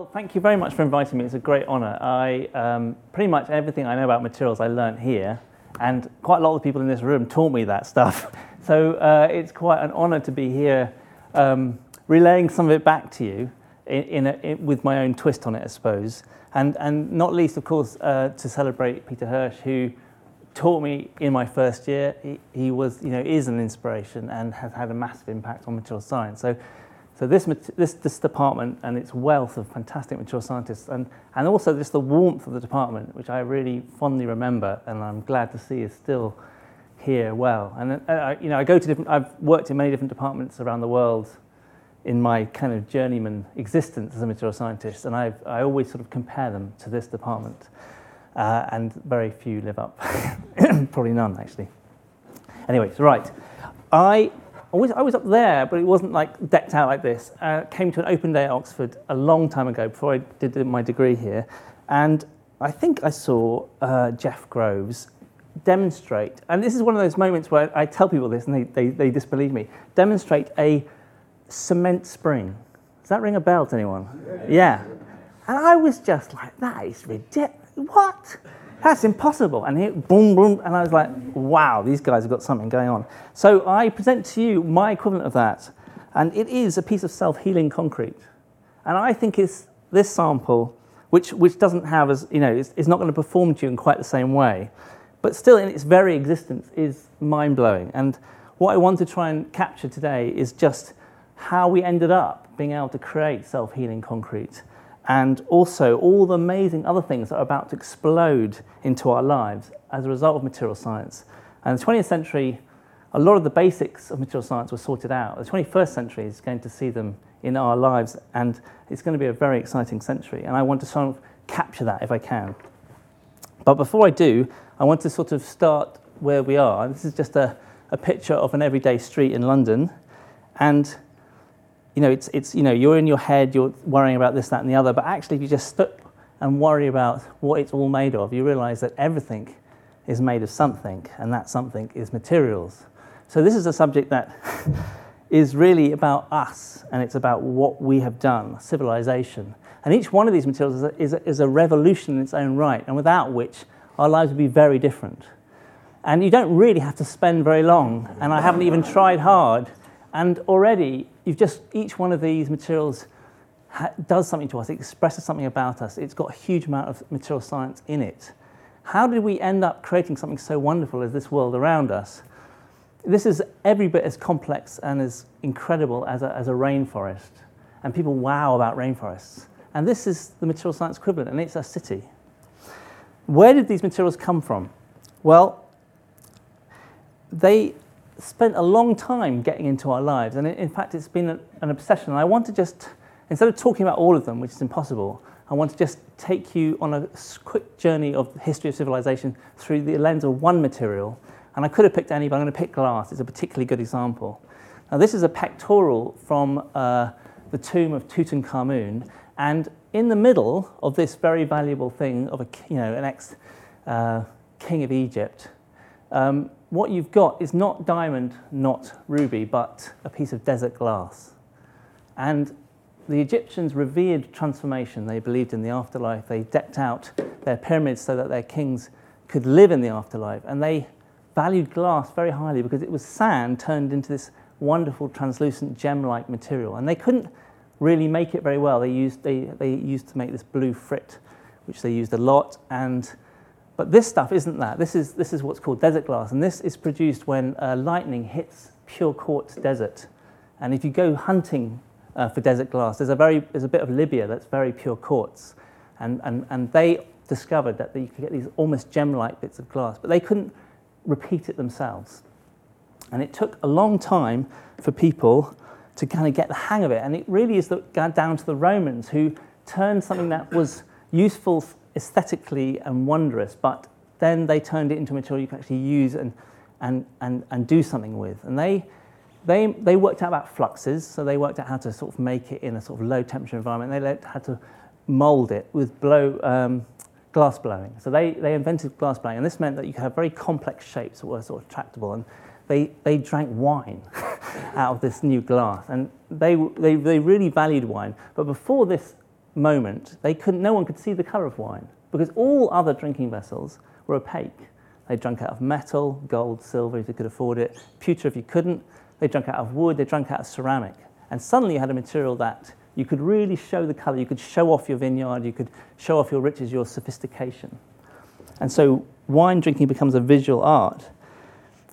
Well, thank you very much for inviting me. It's a great honour. I um, pretty much everything I know about materials I learned here, and quite a lot of people in this room taught me that stuff. So uh, it's quite an honour to be here, um, relaying some of it back to you in, in, a, in, with my own twist on it, I suppose. And and not least, of course, uh, to celebrate Peter Hirsch, who taught me in my first year. He, he was, you know, is an inspiration and has had a massive impact on material science. So so this, this, this department and its wealth of fantastic material scientists and, and also just the warmth of the department, which I really fondly remember and I'm glad to see is still here well. And uh, you know, I go to different, I've worked in many different departments around the world in my kind of journeyman existence as a material scientist, and I've, I always sort of compare them to this department. Uh, and very few live up. Probably none, actually. Anyway, so right. I I was, I was up there, but it wasn't like decked out like this. Uh, came to an open day at Oxford a long time ago before I did my degree here. And I think I saw uh, Jeff Groves demonstrate, and this is one of those moments where I tell people this and they, they, they disbelieve me, demonstrate a cement spring. Does that ring a bell to anyone? Yeah. And I was just like, that is ridiculous. What? That's impossible. And boom, boom. And I was like, wow, these guys have got something going on. So I present to you my equivalent of that. And it is a piece of self healing concrete. And I think it's this sample, which, which doesn't have as, you know, it's, it's not going to perform to you in quite the same way, but still in its very existence is mind blowing. And what I want to try and capture today is just how we ended up being able to create self healing concrete and also all the amazing other things that are about to explode into our lives as a result of material science. And the 20th century, a lot of the basics of material science were sorted out. The 21st century is going to see them in our lives, and it's going to be a very exciting century. And I want to sort of capture that if I can. But before I do, I want to sort of start where we are. This is just a, a picture of an everyday street in London. And you know, it's, it's, you know, you're in your head, you're worrying about this, that, and the other, but actually, if you just stop and worry about what it's all made of, you realize that everything is made of something, and that something is materials. So, this is a subject that is really about us, and it's about what we have done, civilization. And each one of these materials is a, is a, is a revolution in its own right, and without which our lives would be very different. And you don't really have to spend very long, and I haven't even tried hard and already, you've just, each one of these materials ha- does something to us, it expresses something about us. It's got a huge amount of material science in it. How did we end up creating something so wonderful as this world around us? This is every bit as complex and as incredible as a, as a rainforest. And people wow about rainforests. And this is the material science equivalent, and it's a city. Where did these materials come from? Well, they spent a long time getting into our lives. And in fact, it's been an obsession. And I want to just, instead of talking about all of them, which is impossible, I want to just take you on a quick journey of the history of civilization through the lens of one material. And I could have picked any, but I'm going to pick glass. It's a particularly good example. Now, this is a pectoral from uh, the tomb of Tutankhamun. And in the middle of this very valuable thing of a, you know, an ex uh, king of Egypt, um, what you've got is not diamond, not ruby, but a piece of desert glass. And the Egyptians revered transformation. They believed in the afterlife. They decked out their pyramids so that their kings could live in the afterlife. And they valued glass very highly because it was sand turned into this wonderful translucent gem like material. And they couldn't really make it very well. They used, they, they used to make this blue frit, which they used a lot. And but this stuff isn't that. This is, this is what's called desert glass, and this is produced when uh, lightning hits pure quartz desert. And if you go hunting uh, for desert glass, there's a, very, there's a bit of Libya that's very pure quartz. And, and, and they discovered that you could get these almost gem like bits of glass, but they couldn't repeat it themselves. And it took a long time for people to kind of get the hang of it. And it really is the, down to the Romans who turned something that was useful aesthetically and wondrous, but then they turned it into material you can actually use and, and, and, and do something with. And they, they, they worked out about fluxes, so they worked out how to sort of make it in a sort of low temperature environment. They learned how to mold it with blow, um, glass blowing. So they, they invented glass blowing, and this meant that you could have very complex shapes that were sort of tractable. And they, they drank wine out of this new glass, and they, they, they really valued wine. But before this moment, they couldn't, no one could see the colour of wine because all other drinking vessels were opaque. They drank out of metal, gold, silver if you could afford it, pewter if you couldn't. They drank out of wood, they drank out of ceramic. And suddenly you had a material that you could really show the colour, you could show off your vineyard, you could show off your riches, your sophistication. And so wine drinking becomes a visual art.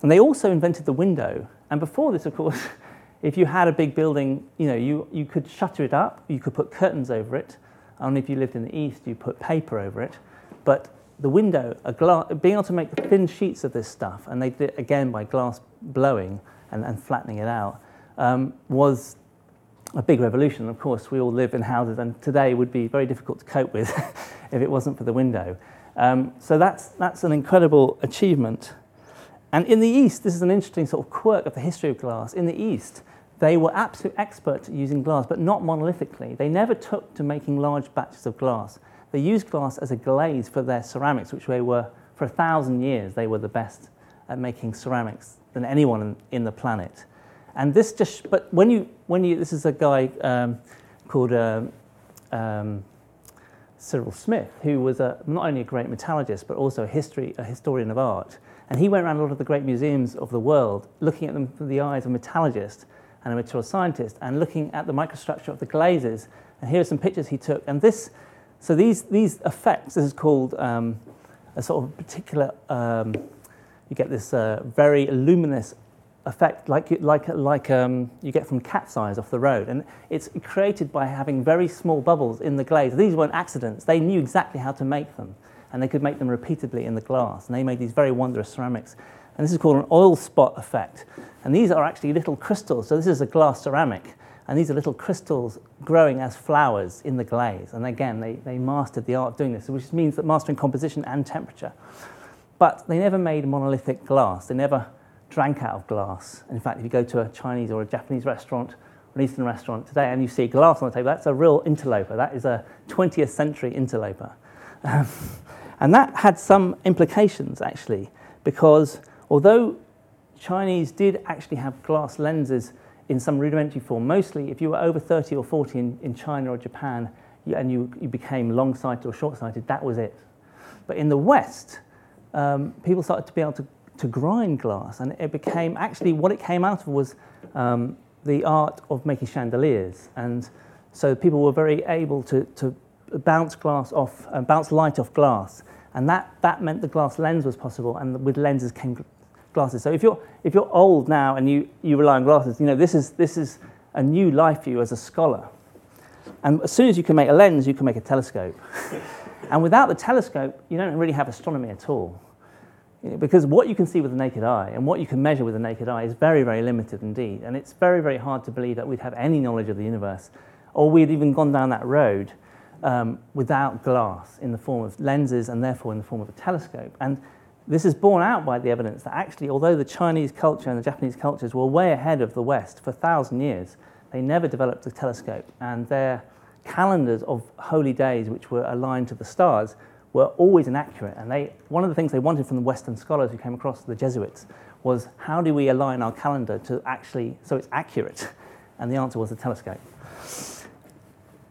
And they also invented the window. And before this, of course, if you had a big building, you know, you, you could shutter it up, you could put curtains over it. Only if you lived in the east, you put paper over it. But the window, a glass, being able to make thin sheets of this stuff, and they did it again by glass blowing and, and flattening it out, um, was a big revolution. Of course, we all live in houses, and today would be very difficult to cope with if it wasn't for the window. Um, so that's, that's an incredible achievement. And in the East, this is an interesting sort of quirk of the history of glass. In the East, they were absolute experts at using glass, but not monolithically. They never took to making large batches of glass. They used glass as a glaze for their ceramics, which they were, for a thousand years, they were the best at making ceramics than anyone in, in the planet. And this just, but when you, when you, this is a guy um, called um, um, Cyril Smith, who was a, not only a great metallurgist, but also a, history, a historian of art. And he went around a lot of the great museums of the world, looking at them through the eyes of a metallurgist and a material scientist, and looking at the microstructure of the glazes. And here are some pictures he took. And this, so these, these effects, this is called um, a sort of particular, um, you get this uh, very luminous effect like, like, like um, you get from cat's eyes off the road. And it's created by having very small bubbles in the glaze. These weren't accidents. They knew exactly how to make them. And they could make them repeatedly in the glass. And they made these very wondrous ceramics. And this is called an oil spot effect. And these are actually little crystals. So this is a glass ceramic. And these are little crystals growing as flowers in the glaze. And again, they, they mastered the art of doing this, which means that mastering composition and temperature. But they never made monolithic glass. They never drank out of glass. And in fact, if you go to a Chinese or a Japanese restaurant, an Eastern restaurant today, and you see glass on the table, that's a real interloper. That is a 20th century interloper. Um, and that had some implications, actually, because although Chinese did actually have glass lenses in some rudimentary form, mostly if you were over 30 or 40 in, in China or Japan and you, you became long sighted or short sighted, that was it. But in the West, um, people started to be able to to grind glass. And it became actually what it came out of was um, the art of making chandeliers. And so people were very able to, to bounce glass off, uh, bounce light off glass. And that, that meant the glass lens was possible, and with lenses came glasses. So if you're, if you're old now and you, you rely on glasses, you know, this is, this is a new life for you as a scholar. And as soon as you can make a lens, you can make a telescope. and without the telescope, you don't really have astronomy at all because what you can see with the naked eye and what you can measure with the naked eye is very, very limited indeed. And it's very, very hard to believe that we'd have any knowledge of the universe or we'd even gone down that road um, without glass in the form of lenses and therefore in the form of a telescope. And this is borne out by the evidence that actually, although the Chinese culture and the Japanese cultures were way ahead of the West for a thousand years, they never developed a telescope. And their calendars of holy days, which were aligned to the stars, were always inaccurate. And they, one of the things they wanted from the Western scholars who came across, the Jesuits, was how do we align our calendar to actually, so it's accurate? And the answer was the telescope.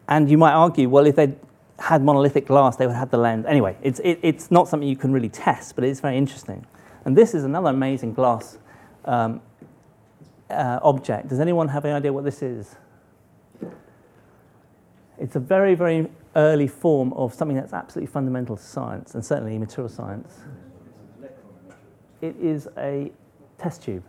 And you might argue, well, if they had monolithic glass, they would have the lens. Anyway, it's, it, it's not something you can really test, but it's very interesting. And this is another amazing glass um, uh, object. Does anyone have any idea what this is? It's a very, very early form of something that's absolutely fundamental to science, and certainly material science. It is a test tube.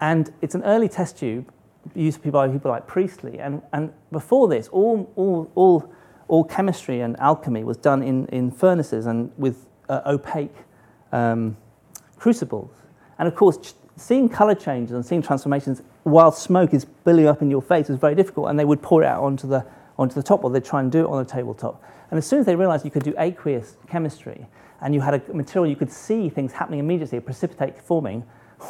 And it's an early test tube used by people like Priestley. And, and before this, all, all, all, all chemistry and alchemy was done in, in furnaces and with uh, opaque um, crucibles. And of course, ch- seeing color changes and seeing transformations while smoke is billowing up in your face was very difficult, and they would pour it out onto the onto the top, or they'd try and do it on the tabletop. And as soon as they realized you could do aqueous chemistry and you had a material you could see things happening immediately, a precipitate forming,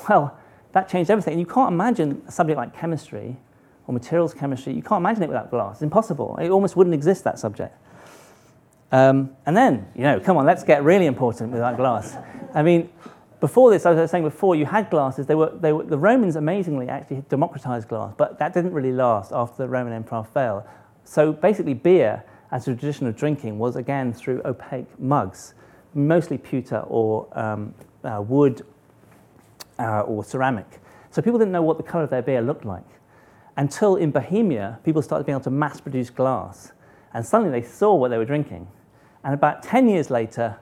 well, that changed everything. And you can't imagine a subject like chemistry or materials chemistry, you can't imagine it without glass. It's impossible. It almost wouldn't exist, that subject. Um, and then, you know, come on, let's get really important without glass. I mean, before this, as I was saying before, you had glasses. They were, they were, the Romans amazingly actually democratized glass, but that didn't really last after the Roman Empire fell So basically, beer as a tradition of drinking was again through opaque mugs, mostly pewter or um, uh, wood uh, or ceramic. So people didn't know what the color of their beer looked like until in Bohemia, people started being able to mass produce glass. And suddenly they saw what they were drinking. And about 10 years later,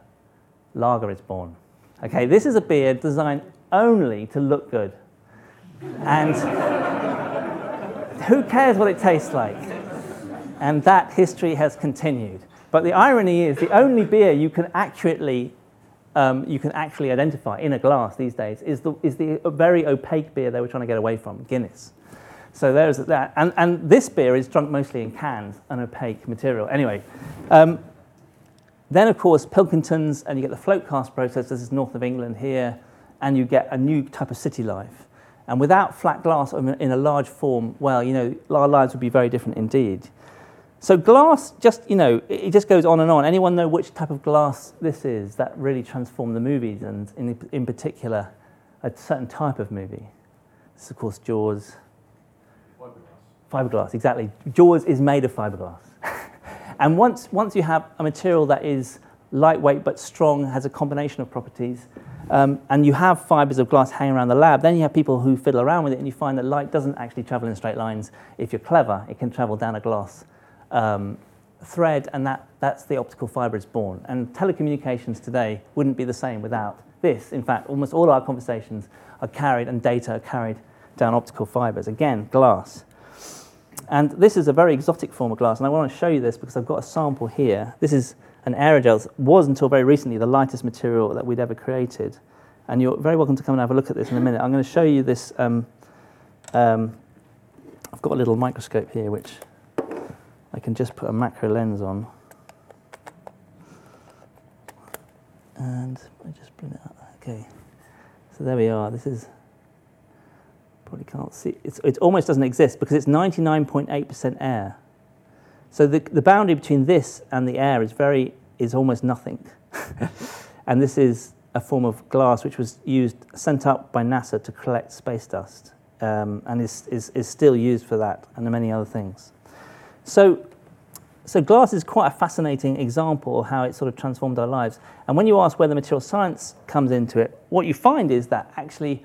lager is born. Okay, this is a beer designed only to look good. And who cares what it tastes like? And that history has continued. But the irony is, the only beer you can accurately um, you can actually identify in a glass these days is the, is the very opaque beer they were trying to get away from, Guinness. So there's that. And, and this beer is drunk mostly in cans, an opaque material. Anyway, um, then of course Pilkingtons, and you get the float cast process. This is north of England here, and you get a new type of city life. And without flat glass in a large form, well, you know, our lives would be very different indeed. So glass, just you know, it just goes on and on. Anyone know which type of glass this is that really transformed the movies, and in, in particular, a certain type of movie? This is, of course, Jaws. Fiberglass. Exactly. Jaws is made of fiberglass. and once, once you have a material that is lightweight but strong, has a combination of properties, um, and you have fibers of glass hanging around the lab, then you have people who fiddle around with it and you find that light doesn't actually travel in straight lines. If you're clever, it can travel down a glass um, thread, and that, that's the optical fiber is born. And telecommunications today wouldn't be the same without this. In fact, almost all our conversations are carried and data are carried down optical fibers. Again, glass. And this is a very exotic form of glass, and I want to show you this because I've got a sample here. This is an aerogel. It was until very recently the lightest material that we'd ever created. And you're very welcome to come and have a look at this in a minute. I'm going to show you this. Um, um, I've got a little microscope here which I can just put a macro lens on. And I just bring it up. Okay. So there we are. This is probably can't see. It's, it almost doesn't exist because it's 99.8% air. So the, the boundary between this and the air is very is almost nothing. and this is a form of glass which was used sent up by NASA to collect space dust um, and is, is, is still used for that and many other things. So, so glass is quite a fascinating example of how it sort of transformed our lives. And when you ask where the material science comes into it, what you find is that actually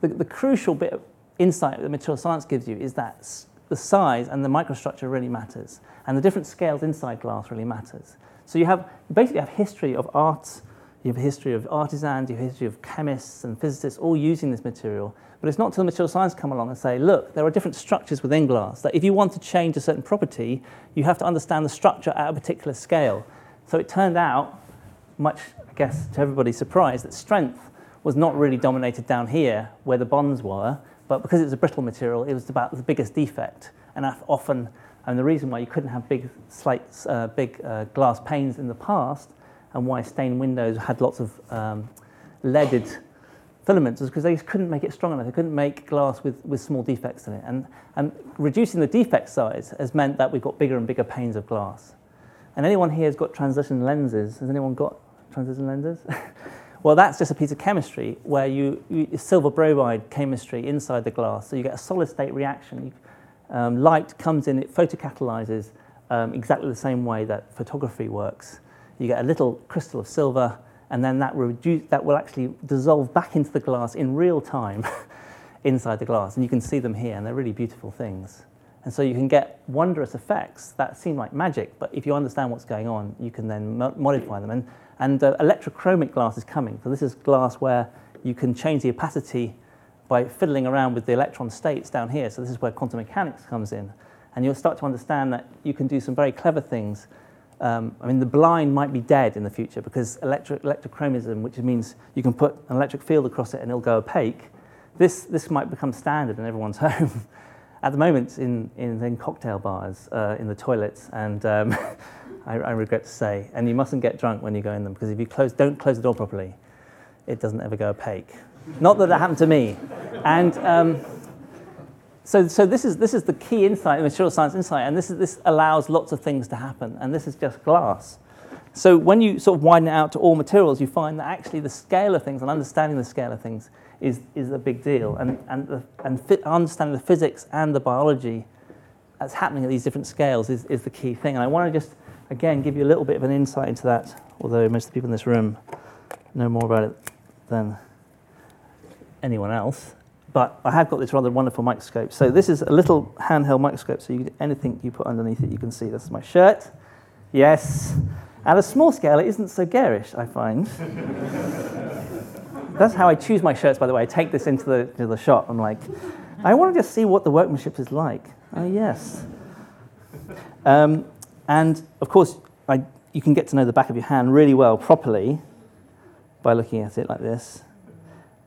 the, the crucial bit insight that material science gives you is that the size and the microstructure really matters. And the different scales inside glass really matters. So you have basically have history of arts, you have a history of artisans, you have a history of chemists and physicists all using this material. But it's not until material science come along and say, look, there are different structures within glass. That if you want to change a certain property, you have to understand the structure at a particular scale. So it turned out, much, I guess, to everybody's surprise, that strength was not really dominated down here where the bonds were, but because it was a brittle material, it was about the biggest defect. And often, and the reason why you couldn't have big, slates, uh, big uh, glass panes in the past and why stained windows had lots of um, leaded filaments was because they couldn't make it strong enough. They couldn't make glass with, with small defects in it. And, and reducing the defect size has meant that we've got bigger and bigger panes of glass. And anyone here has got transition lenses. Has anyone got transition lenses? well, that's just a piece of chemistry where you, you silver bromide chemistry inside the glass. So you get a solid state reaction. Um, light comes in, it photocatalyzes um, exactly the same way that photography works you get a little crystal of silver, and then that, reduce, that will actually dissolve back into the glass in real time inside the glass. And you can see them here, and they're really beautiful things. And so you can get wondrous effects that seem like magic, but if you understand what's going on, you can then mo- modify them. And, and uh, electrochromic glass is coming. So this is glass where you can change the opacity by fiddling around with the electron states down here. So this is where quantum mechanics comes in. And you'll start to understand that you can do some very clever things um, I mean, the blind might be dead in the future because electro- electrochromism, which means you can put an electric field across it and it'll go opaque, this, this might become standard in everyone's home. At the moment, in, in, in cocktail bars, uh, in the toilets, and um, I, I, regret to say, and you mustn't get drunk when you go in them because if you close, don't close the door properly, it doesn't ever go opaque. Not that that happened to me. And um, so, so this, is, this is the key insight, the material science insight, and this, is, this allows lots of things to happen, and this is just glass. So when you sort of widen it out to all materials, you find that actually the scale of things and understanding the scale of things is, is a big deal, and, and, the, and fi- understanding the physics and the biology that's happening at these different scales is, is the key thing. And I want to just, again, give you a little bit of an insight into that, although most of the people in this room know more about it than anyone else. But I have got this rather wonderful microscope. So this is a little handheld microscope, so you, anything you put underneath it, you can see. This is my shirt. Yes. At a small scale, it isn't so garish, I find. That's how I choose my shirts, by the way. I take this into the, to the shop. I'm like, I want to just see what the workmanship is like. Oh, yes. Um, and of course, I, you can get to know the back of your hand really well, properly, by looking at it like this.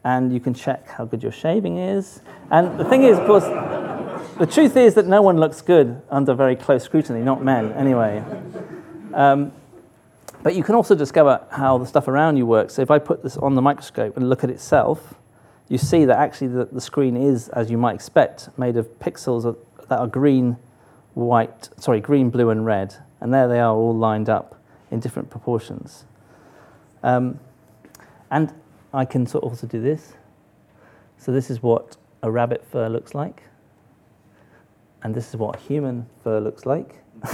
And you can check how good your shaving is. And the thing is, of course, the truth is that no one looks good under very close scrutiny, not men, anyway. Um, but you can also discover how the stuff around you works. So if I put this on the microscope and look at itself, you see that actually the, the screen is, as you might expect, made of pixels that are green, white, sorry, green, blue, and red. And there they are all lined up in different proportions. Um, and I can sort of also do this. So this is what a rabbit fur looks like. And this is what human fur looks like.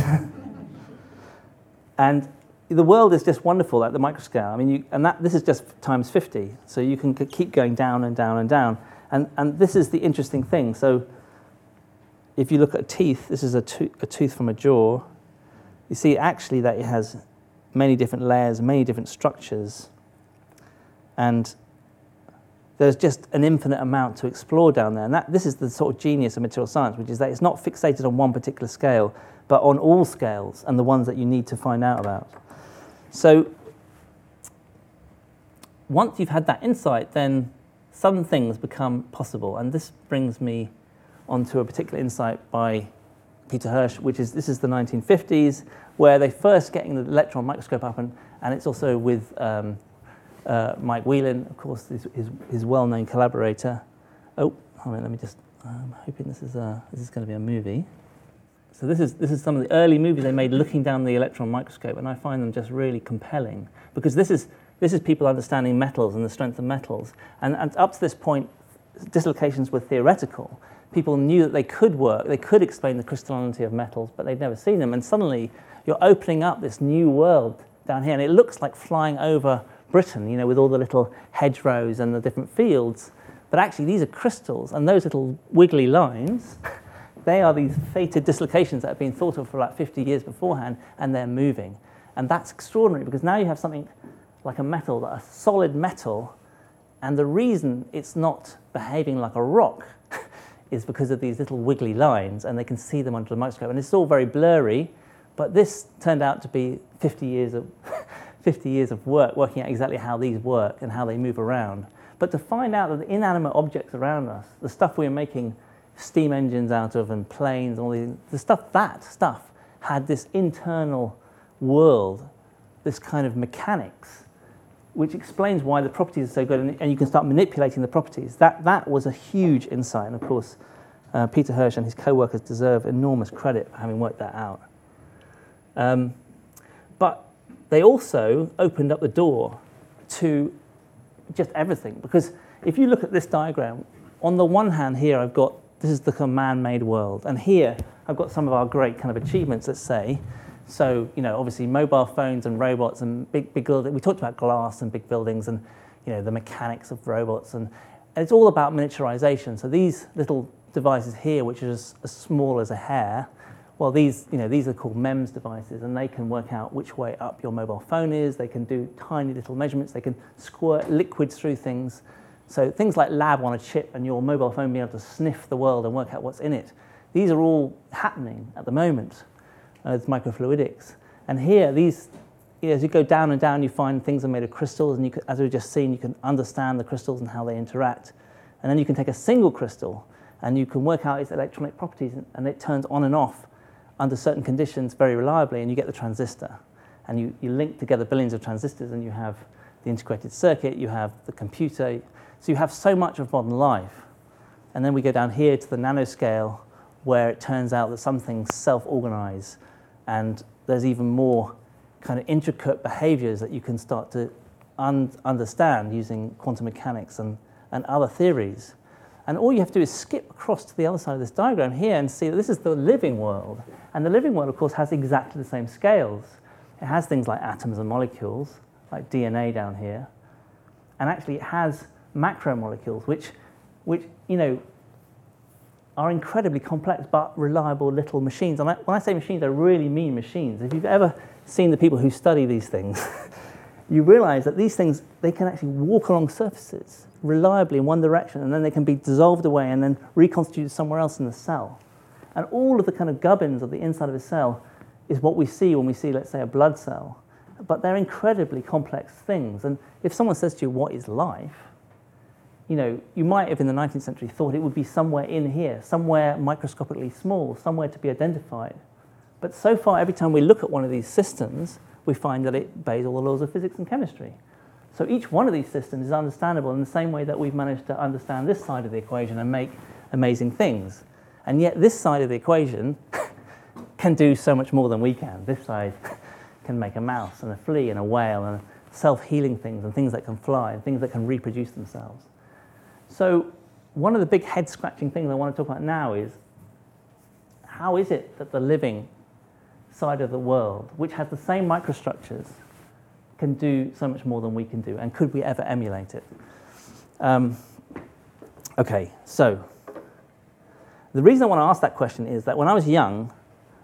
and the world is just wonderful at the microscale. I mean, you, and that, this is just times 50. So you can keep going down and down and down. And, and this is the interesting thing. So if you look at teeth, this is a, to- a tooth from a jaw. You see actually that it has many different layers, many different structures. And there's just an infinite amount to explore down there. And that, this is the sort of genius of material science, which is that it's not fixated on one particular scale, but on all scales and the ones that you need to find out about. So once you've had that insight, then some things become possible. And this brings me onto a particular insight by Peter Hirsch, which is this is the 1950s, where they first getting the electron microscope up, and, and it's also with um, uh, Mike Whelan, of course, his, his, his, well-known collaborator. Oh, hold on, let me just. I'm hoping this is a, this is going to be a movie. So this is, this is some of the early movies they made looking down the electron microscope, and I find them just really compelling because this is, this is people understanding metals and the strength of metals. And, and up to this point, dislocations were theoretical. People knew that they could work, they could explain the crystallinity of metals, but they'd never seen them. And suddenly, you're opening up this new world down here, and it looks like flying over Britain, you know, with all the little hedgerows and the different fields. But actually, these are crystals, and those little wiggly lines They are these fated dislocations that have been thought of for like 50 years beforehand, and they're moving. And that's extraordinary because now you have something like a metal, a solid metal, and the reason it's not behaving like a rock is because of these little wiggly lines, and they can see them under the microscope. And it's all very blurry, but this turned out to be 50 years of, 50 years of work working out exactly how these work and how they move around. But to find out that the inanimate objects around us, the stuff we're making steam engines out of and planes, all the, the stuff, that stuff had this internal world, this kind of mechanics, which explains why the properties are so good, and, and you can start manipulating the properties. That, that was a huge insight, and of course, uh, Peter Hirsch and his co-workers deserve enormous credit for having worked that out. Um, but they also opened up the door to just everything, because if you look at this diagram, on the one hand here I've got this is the man-made world. And here, I've got some of our great kind of achievements, let's say. So, you know, obviously mobile phones and robots and big, big buildings. We talked about glass and big buildings and, you know, the mechanics of robots. And, it's all about miniaturization. So these little devices here, which are as, as small as a hair, well, these, you know, these are called MEMS devices, and they can work out which way up your mobile phone is. They can do tiny little measurements. They can squirt liquids through things. So things like lab on a chip and your mobile phone being able to sniff the world and work out what's in it, these are all happening at the moment with microfluidics. And here, these, you know, as you go down and down, you find things are made of crystals, and you can, as we've just seen, you can understand the crystals and how they interact. And then you can take a single crystal and you can work out its electronic properties, and it turns on and off under certain conditions very reliably, and you get the transistor. And you, you link together billions of transistors, and you have the integrated circuit, you have the computer, so you have so much of modern life. And then we go down here to the nanoscale where it turns out that some things self organize and there's even more kind of intricate behaviors that you can start to un- understand using quantum mechanics and, and other theories. And all you have to do is skip across to the other side of this diagram here and see that this is the living world. And the living world, of course, has exactly the same scales. It has things like atoms and molecules, like DNA down here. And actually, it has macromolecules, which, which you know, are incredibly complex but reliable little machines. And I, when I say machines, I really mean machines. If you've ever seen the people who study these things, you realize that these things, they can actually walk along surfaces reliably in one direction, and then they can be dissolved away and then reconstituted somewhere else in the cell. And all of the kind of gubbins of the inside of a cell is what we see when we see, let's say, a blood cell. But they're incredibly complex things. And if someone says to you, What is life? You know, you might have in the 19th century thought it would be somewhere in here, somewhere microscopically small, somewhere to be identified. But so far, every time we look at one of these systems, we find that it obeys all the laws of physics and chemistry. So each one of these systems is understandable in the same way that we've managed to understand this side of the equation and make amazing things. And yet, this side of the equation can do so much more than we can. This side can make a mouse and a flea and a whale and self healing things and things that can fly and things that can reproduce themselves. So, one of the big head scratching things I want to talk about now is how is it that the living side of the world, which has the same microstructures, can do so much more than we can do? And could we ever emulate it? Um, okay, so the reason I want to ask that question is that when I was young,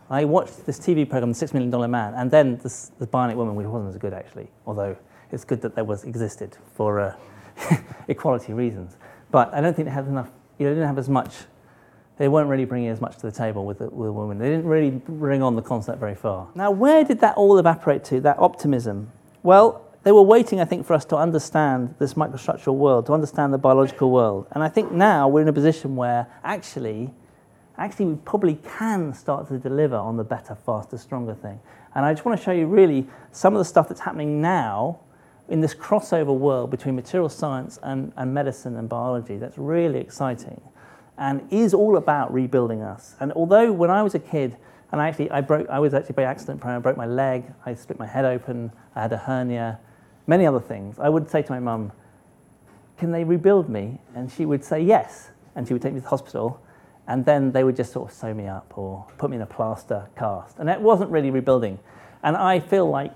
I watched this TV program, The Six Million Dollar Man, and then this, The Bionic Woman, which wasn't as good actually, although it's good that there was existed for uh, equality reasons. But I don't think they had enough, you know, they didn't have as much, they weren't really bringing as much to the table with the, with the women. They didn't really bring on the concept very far. Now, where did that all evaporate to, that optimism? Well, they were waiting, I think, for us to understand this microstructural world, to understand the biological world. And I think now we're in a position where actually, actually we probably can start to deliver on the better, faster, stronger thing. And I just want to show you really some of the stuff that's happening now in this crossover world between material science and, and medicine and biology that's really exciting and is all about rebuilding us. And although when I was a kid, and I actually I broke I was actually by accident prone, I broke my leg, I split my head open, I had a hernia, many other things, I would say to my mum, Can they rebuild me? And she would say yes. And she would take me to the hospital and then they would just sort of sew me up or put me in a plaster cast. And that wasn't really rebuilding. And I feel like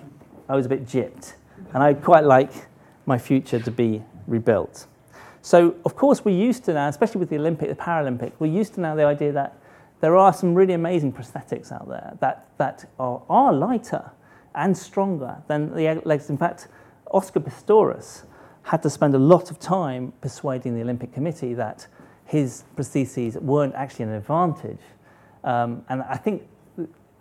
I was a bit gypped and I'd quite like my future to be rebuilt. So, of course, we're used to now, especially with the Olympic, the Paralympic, we're used to now the idea that there are some really amazing prosthetics out there that, that are, are lighter and stronger than the legs. In fact, Oscar Pistorius had to spend a lot of time persuading the Olympic Committee that his prostheses weren't actually an advantage. Um, and I think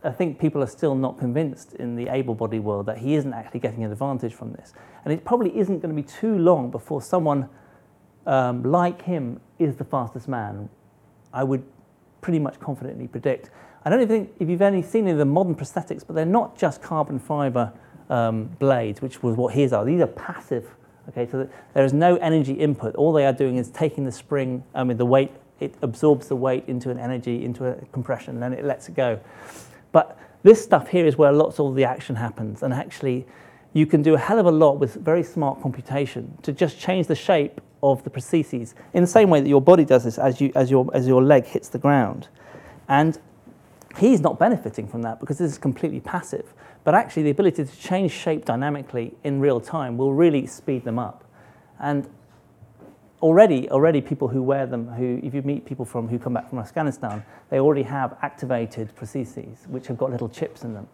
I think people are still not convinced in the able bodied world that he isn't actually getting an advantage from this. And it probably isn't going to be too long before someone um, like him is the fastest man. I would pretty much confidently predict. I don't even think if you've only seen any of the modern prosthetics, but they're not just carbon fiber um, blades, which was what his are. These are passive. Okay, so there is no energy input. All they are doing is taking the spring, I mean, the weight, it absorbs the weight into an energy, into a compression, and then it lets it go. But this stuff here is where lots of the action happens. And actually, you can do a hell of a lot with very smart computation to just change the shape of the prostheses in the same way that your body does this as, you, as, your, as your leg hits the ground. And he's not benefiting from that because this is completely passive. But actually, the ability to change shape dynamically in real time will really speed them up. And already, already people who wear them, who, if you meet people from, who come back from Afghanistan, they already have activated prostheses, which have got little chips in them.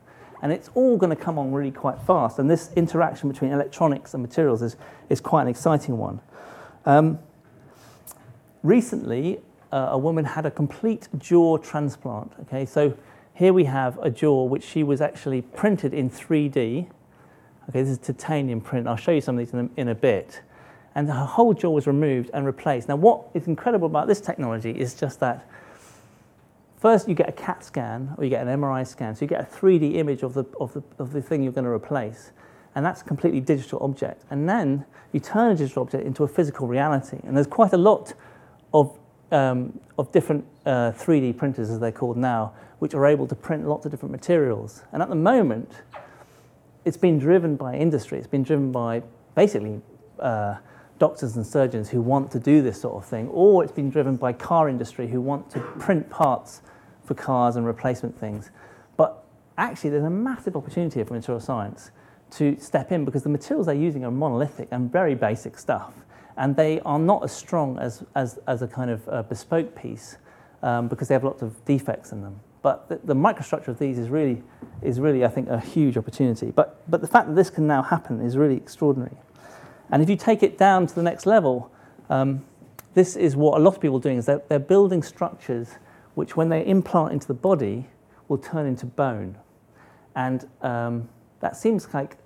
And it's all going to come on really quite fast. And this interaction between electronics and materials is, is quite an exciting one. Um, recently, uh, a woman had a complete jaw transplant. Okay, so here we have a jaw which she was actually printed in 3D. Okay, this is titanium print. I'll show you some of these in a, in a bit and her whole jaw was removed and replaced. Now, what is incredible about this technology is just that first you get a CAT scan or you get an MRI scan, so you get a 3D image of the, of the, of the thing you're going to replace, and that's a completely digital object. And then you turn a digital object into a physical reality, and there's quite a lot of, um, of different uh, 3D printers, as they're called now, which are able to print lots of different materials. And at the moment, it's been driven by industry, it's been driven by basically uh, doctors and surgeons who want to do this sort of thing, or it's been driven by car industry who want to print parts for cars and replacement things. But actually, there's a massive opportunity for material science to step in because the materials they're using are monolithic and very basic stuff. And they are not as strong as, as, as a kind of uh, bespoke piece um, because they have lots of defects in them. But the, the, microstructure of these is really, is really, I think, a huge opportunity. But, but the fact that this can now happen is really extraordinary. And if you take it down to the next level, um, this is what a lot of people are doing, is they're, they're building structures which, when they implant into the body, will turn into bone. And um, that seems like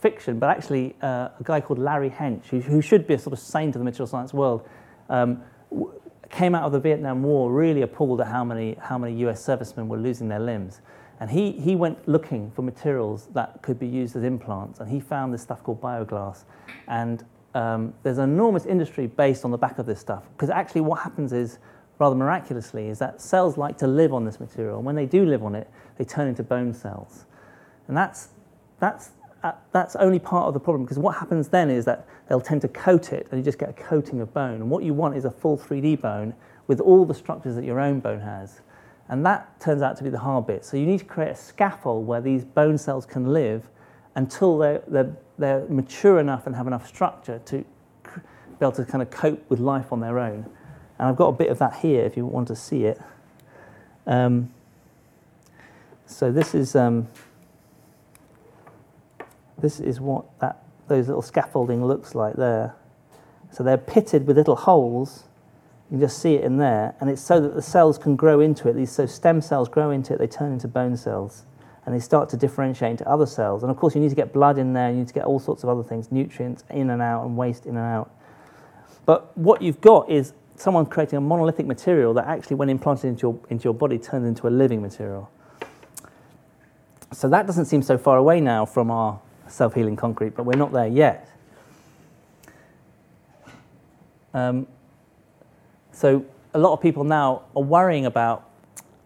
fiction, but actually, uh, a guy called Larry Hench, who, who, should be a sort of saint of the material science world, um, w- came out of the Vietnam War really appalled at how many, how many US servicemen were losing their limbs. And he, he went looking for materials that could be used as implants, and he found this stuff called bioglass. And um, there's an enormous industry based on the back of this stuff, because actually what happens is, rather miraculously, is that cells like to live on this material, and when they do live on it, they turn into bone cells. And that's, that's, uh, that's only part of the problem, because what happens then is that they'll tend to coat it, and you just get a coating of bone. And what you want is a full 3D bone with all the structures that your own bone has. And that turns out to be the hard bit. So you need to create a scaffold where these bone cells can live until they're, they're, they're mature enough and have enough structure to be able to kind of cope with life on their own. And I've got a bit of that here if you want to see it. Um, so this is, um, this is what that, those little scaffolding looks like there. So they're pitted with little holes you can just see it in there, and it's so that the cells can grow into it. These so stem cells grow into it, they turn into bone cells, and they start to differentiate into other cells. And of course, you need to get blood in there, you need to get all sorts of other things, nutrients in and out, and waste in and out. But what you've got is someone creating a monolithic material that actually, when implanted into your, into your body, turns into a living material. So that doesn't seem so far away now from our self healing concrete, but we're not there yet. Um, so a lot of people now are worrying about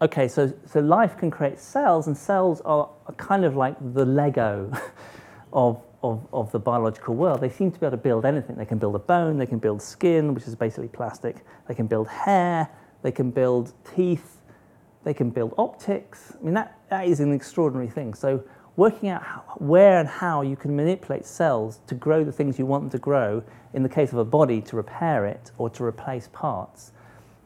okay, so, so life can create cells, and cells are, are kind of like the Lego of, of, of the biological world. They seem to be able to build anything. They can build a bone, they can build skin, which is basically plastic, they can build hair, they can build teeth, they can build optics. I mean, that, that is an extraordinary thing. So, working out how, where and how you can manipulate cells to grow the things you want them to grow, in the case of a body, to repair it or to replace parts,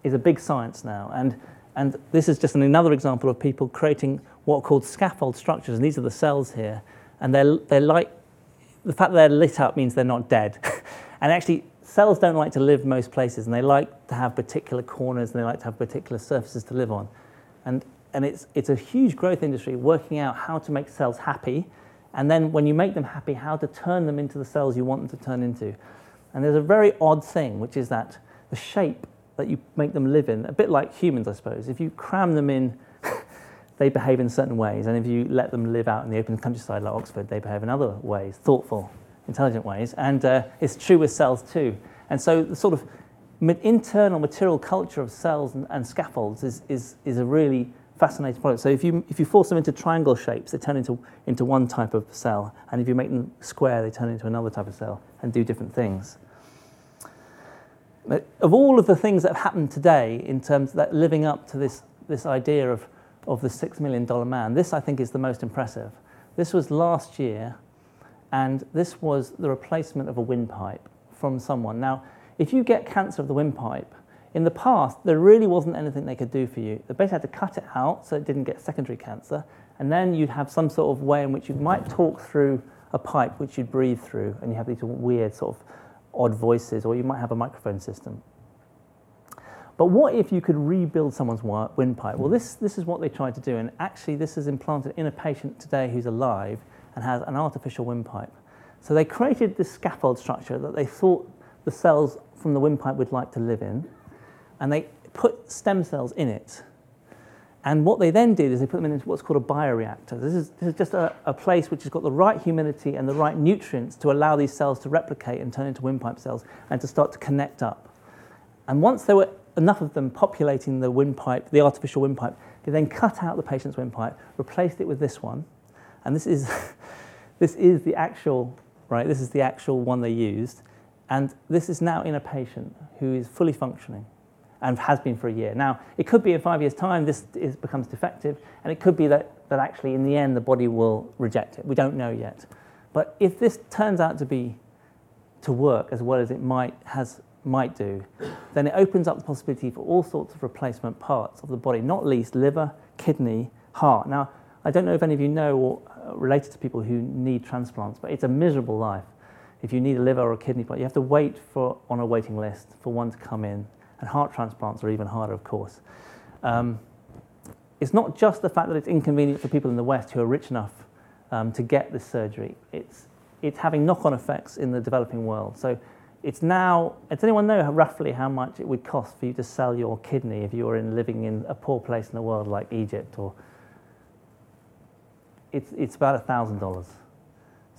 is a big science now. And, and this is just an, another example of people creating what are called scaffold structures. And these are the cells here. And they're, they're like, the fact that they're lit up means they're not dead. and actually, cells don't like to live most places, and they like to have particular corners and they like to have particular surfaces to live on. And and it's, it's a huge growth industry working out how to make cells happy, and then when you make them happy, how to turn them into the cells you want them to turn into. And there's a very odd thing, which is that the shape that you make them live in, a bit like humans, I suppose, if you cram them in, they behave in certain ways, and if you let them live out in the open countryside like Oxford, they behave in other ways, thoughtful, intelligent ways. And uh, it's true with cells too. And so the sort of internal material culture of cells and, and scaffolds is, is, is a really fascinating product. So if you, if you force them into triangle shapes, they turn into, into one type of cell. And if you make them square, they turn into another type of cell and do different things. But of all of the things that have happened today in terms of that living up to this, this idea of, of the $6 million man, this I think is the most impressive. This was last year, and this was the replacement of a windpipe from someone. Now, if you get cancer of the windpipe, in the past, there really wasn't anything they could do for you. They basically had to cut it out so it didn't get secondary cancer, and then you'd have some sort of way in which you might talk through a pipe which you'd breathe through, and you have these weird sort of odd voices, or you might have a microphone system. But what if you could rebuild someone's windpipe? Well, this, this is what they tried to do, and actually, this is implanted in a patient today who's alive and has an artificial windpipe. So they created this scaffold structure that they thought the cells from the windpipe would like to live in and they put stem cells in it. And what they then did is they put them into what's called a bioreactor. This is, this is just a, a, place which has got the right humidity and the right nutrients to allow these cells to replicate and turn into windpipe cells and to start to connect up. And once there were enough of them populating the windpipe, the artificial windpipe, they then cut out the patient's windpipe, replaced it with this one. And this is, this is the actual, right, this is the actual one they used. And this is now in a patient who is fully functioning and has been for a year. Now, it could be in five years' time this is, becomes defective, and it could be that, that actually in the end the body will reject it. We don't know yet. But if this turns out to be to work as well as it might, has, might do, then it opens up the possibility for all sorts of replacement parts of the body, not least liver, kidney, heart. Now, I don't know if any of you know or uh, related to people who need transplants, but it's a miserable life. If you need a liver or a kidney, part, you have to wait for on a waiting list for one to come in, and heart transplants are even harder, of course. Um, it's not just the fact that it's inconvenient for people in the West who are rich enough um, to get this surgery. It's it's having knock-on effects in the developing world. So it's now, does anyone know roughly how much it would cost for you to sell your kidney if you were in, living in a poor place in the world like Egypt or it's, it's about $1,000.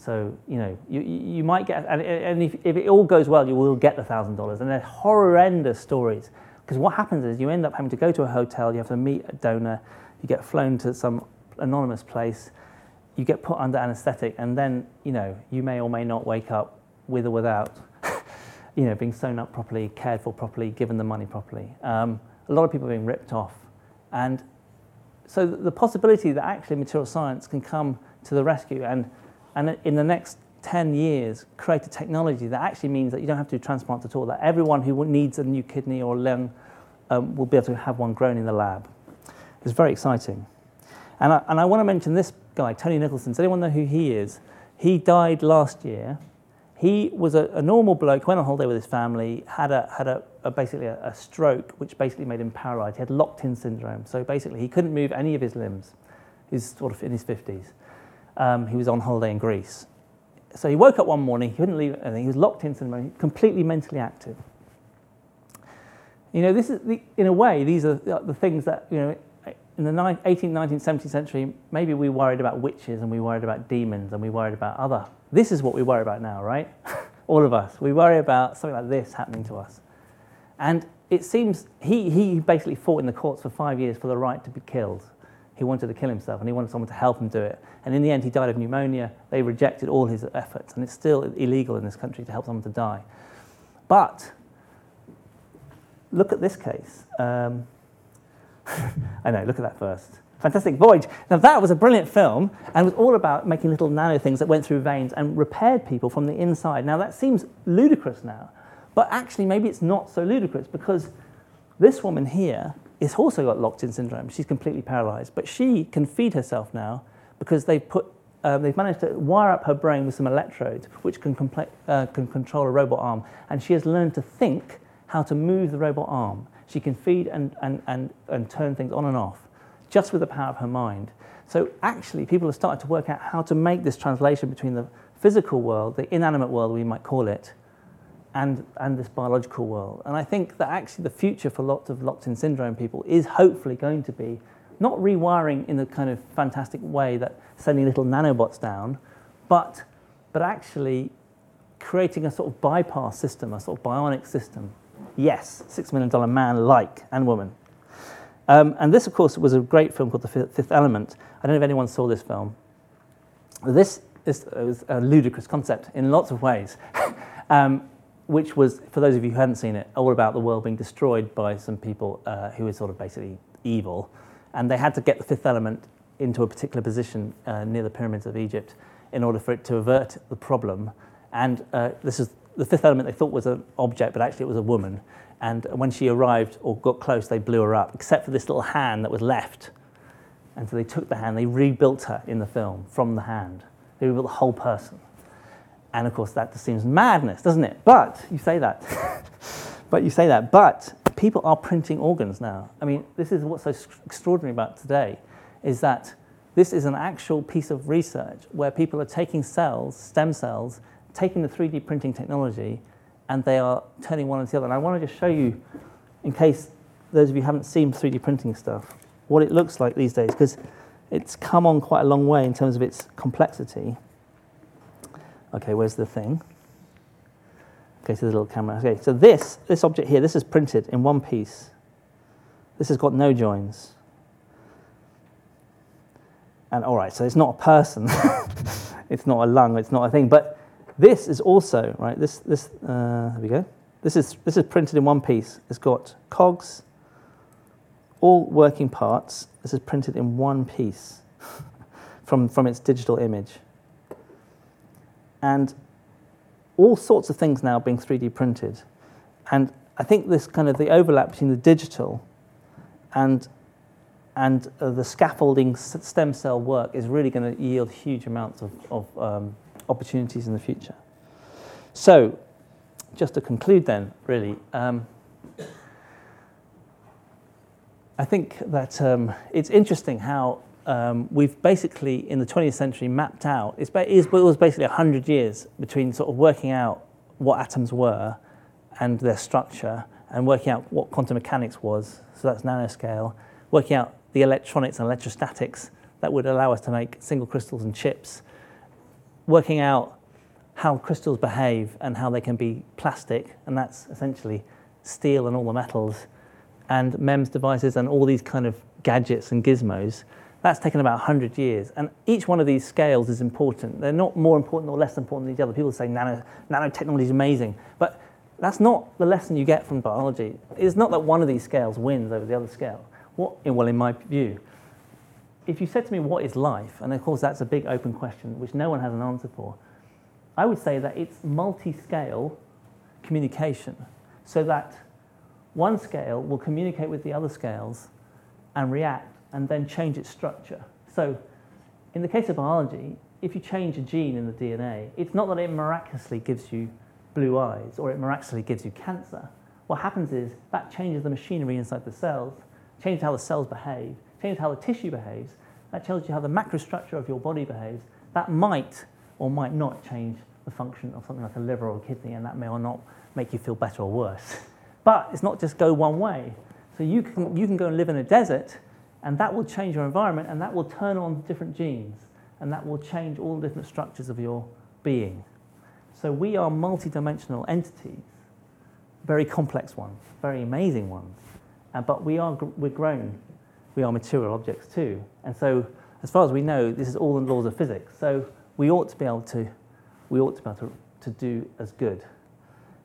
So, you know, you, you might get, and, and if, if it all goes well, you will get the $1,000. And they're horrendous stories. Because what happens is you end up having to go to a hotel, you have to meet a donor, you get flown to some anonymous place, you get put under anesthetic, and then, you know, you may or may not wake up with or without, you know, being sewn up properly, cared for properly, given the money properly. Um, a lot of people are being ripped off. And so the possibility that actually material science can come to the rescue and, and in the next 10 years create a technology that actually means that you don't have to do transplants at all, that everyone who needs a new kidney or lung um, will be able to have one grown in the lab. It's very exciting. And I, and I want to mention this guy, Tony Nicklinson. Does anyone know who he is? He died last year. He was a, a normal bloke, went on holiday with his family, had, a, had a, a basically a, a, stroke, which basically made him paralyzed. He had locked in syndrome. So basically, he couldn't move any of his limbs. He's sort of in his 50s. Um, he was on holiday in Greece. So he woke up one morning, he couldn't leave anything, he was locked in syndrome, completely mentally active. You know, this is the, in a way, these are the things that, you know, in the 18th, 19th, 17th century, maybe we worried about witches and we worried about demons and we worried about other. This is what we worry about now, right? All of us. We worry about something like this happening to us. And it seems he, he basically fought in the courts for five years for the right to be killed. He wanted to kill himself and he wanted someone to help him do it. And in the end, he died of pneumonia. They rejected all his efforts, and it's still illegal in this country to help someone to die. But look at this case. Um, I know, look at that first. Fantastic Voyage. Now, that was a brilliant film and was all about making little nano things that went through veins and repaired people from the inside. Now, that seems ludicrous now, but actually, maybe it's not so ludicrous because this woman here has also got locked in syndrome. She's completely paralyzed, but she can feed herself now because they've put um, they've managed to wire up her brain with some electrodes which can, compl- uh, can control a robot arm. And she has learned to think how to move the robot arm. She can feed and, and, and, and turn things on and off just with the power of her mind. So actually, people have started to work out how to make this translation between the physical world, the inanimate world, we might call it, and, and this biological world. And I think that actually the future for lots of locked in syndrome people is hopefully going to be not rewiring in the kind of fantastic way that sending little nanobots down, but, but actually creating a sort of bypass system, a sort of bionic system Yes, Six Million Dollar Man like and woman. Um, and this, of course, was a great film called The Fifth Element. I don't know if anyone saw this film. This is a ludicrous concept in lots of ways, um, which was, for those of you who hadn't seen it, all about the world being destroyed by some people uh, who were sort of basically evil. And they had to get the fifth element into a particular position uh, near the pyramids of Egypt in order for it to avert the problem. And uh, this is the fifth element they thought was an object, but actually it was a woman. And when she arrived or got close, they blew her up, except for this little hand that was left. And so they took the hand, they rebuilt her in the film from the hand. They rebuilt the whole person. And of course, that just seems madness, doesn't it? But you say that. but you say that. But people are printing organs now. I mean, this is what's so extraordinary about today is that this is an actual piece of research where people are taking cells, stem cells, taking the 3D printing technology and they are turning one into the other. And I want to just show you, in case those of you haven't seen 3D printing stuff, what it looks like these days, because it's come on quite a long way in terms of its complexity. Okay, where's the thing? Okay, so the little camera. Okay, so this, this object here, this is printed in one piece. This has got no joins. And all right, so it's not a person. it's not a lung, it's not a thing. But This is also, right, this, this uh, we go. This is, this is printed in one piece. It's got cogs, all working parts. This is printed in one piece from, from its digital image. And all sorts of things now being 3D printed. And I think this kind of the overlap between the digital and, and uh, the scaffolding stem cell work is really going to yield huge amounts of, of um, opportunities in the future. So, just to conclude, then, really, um, I think that um, it's interesting how um, we've basically, in the 20th century, mapped out, it was basically 100 years between sort of working out what atoms were and their structure and working out what quantum mechanics was, so that's nanoscale, working out the electronics and electrostatics that would allow us to make single crystals and chips, working out how crystals behave and how they can be plastic, and that's essentially steel and all the metals, and MEMS devices and all these kind of gadgets and gizmos. That's taken about 100 years. And each one of these scales is important. They're not more important or less important than each other. People say nano, nanotechnology is amazing. But that's not the lesson you get from biology. It's not that one of these scales wins over the other scale. What, well, in my view, if you said to me, what is life? And of course, that's a big open question, which no one has an answer for. I would say that it's multi scale communication so that one scale will communicate with the other scales and react and then change its structure. So, in the case of biology, if you change a gene in the DNA, it's not that it miraculously gives you blue eyes or it miraculously gives you cancer. What happens is that changes the machinery inside the cells, changes how the cells behave, changes how the tissue behaves, that tells you how the macrostructure of your body behaves. That might or might not change the function of something like a liver or a kidney, and that may or not make you feel better or worse. But it's not just go one way. So you can, you can go and live in a desert, and that will change your environment, and that will turn on different genes, and that will change all the different structures of your being. So we are multidimensional entities, very complex ones, very amazing ones, uh, but we are we're grown. We are material objects too, and so as far as we know, this is all in the laws of physics. So we ought to be able to we ought to be able to, to do as good.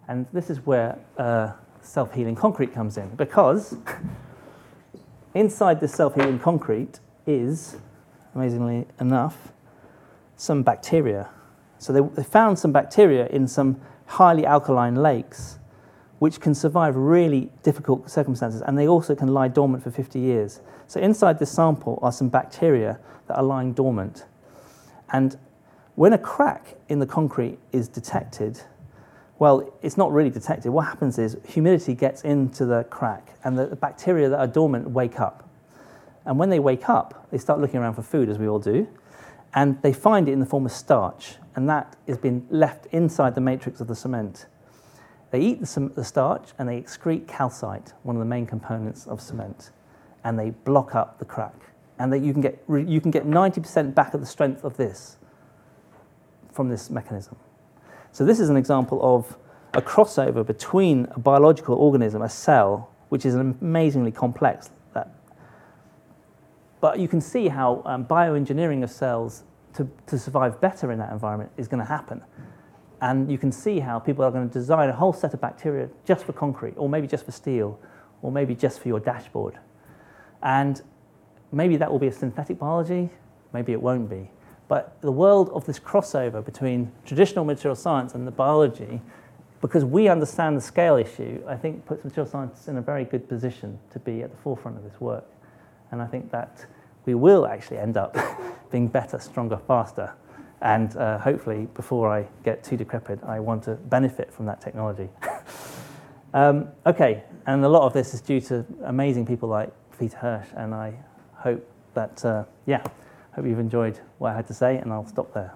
And this is where uh, self healing concrete comes in, because inside this self healing concrete is, amazingly enough, some bacteria. So they, they found some bacteria in some highly alkaline lakes which can survive really difficult circumstances and they also can lie dormant for 50 years. So inside this sample are some bacteria that are lying dormant. And when a crack in the concrete is detected, well, it's not really detected. What happens is humidity gets into the crack, and the bacteria that are dormant wake up. And when they wake up, they start looking around for food, as we all do, and they find it in the form of starch, and that has been left inside the matrix of the cement. They eat the, the starch and they excrete calcite, one of the main components of cement, and they block up the crack. And they, you, can get, you can get 90% back of the strength of this from this mechanism. So this is an example of a crossover between a biological organism, a cell, which is an amazingly complex. That, but you can see how um, bioengineering of cells to, to survive better in that environment is going to happen. And you can see how people are going to design a whole set of bacteria just for concrete, or maybe just for steel, or maybe just for your dashboard. And maybe that will be a synthetic biology, maybe it won't be. But the world of this crossover between traditional material science and the biology, because we understand the scale issue, I think puts material science in a very good position to be at the forefront of this work. And I think that we will actually end up being better, stronger, faster. And uh, hopefully, before I get too decrepit, I want to benefit from that technology. um, okay, and a lot of this is due to amazing people like Peter Hirsch, and I hope that, uh, yeah. Hope you've enjoyed what I had to say, and I'll stop there.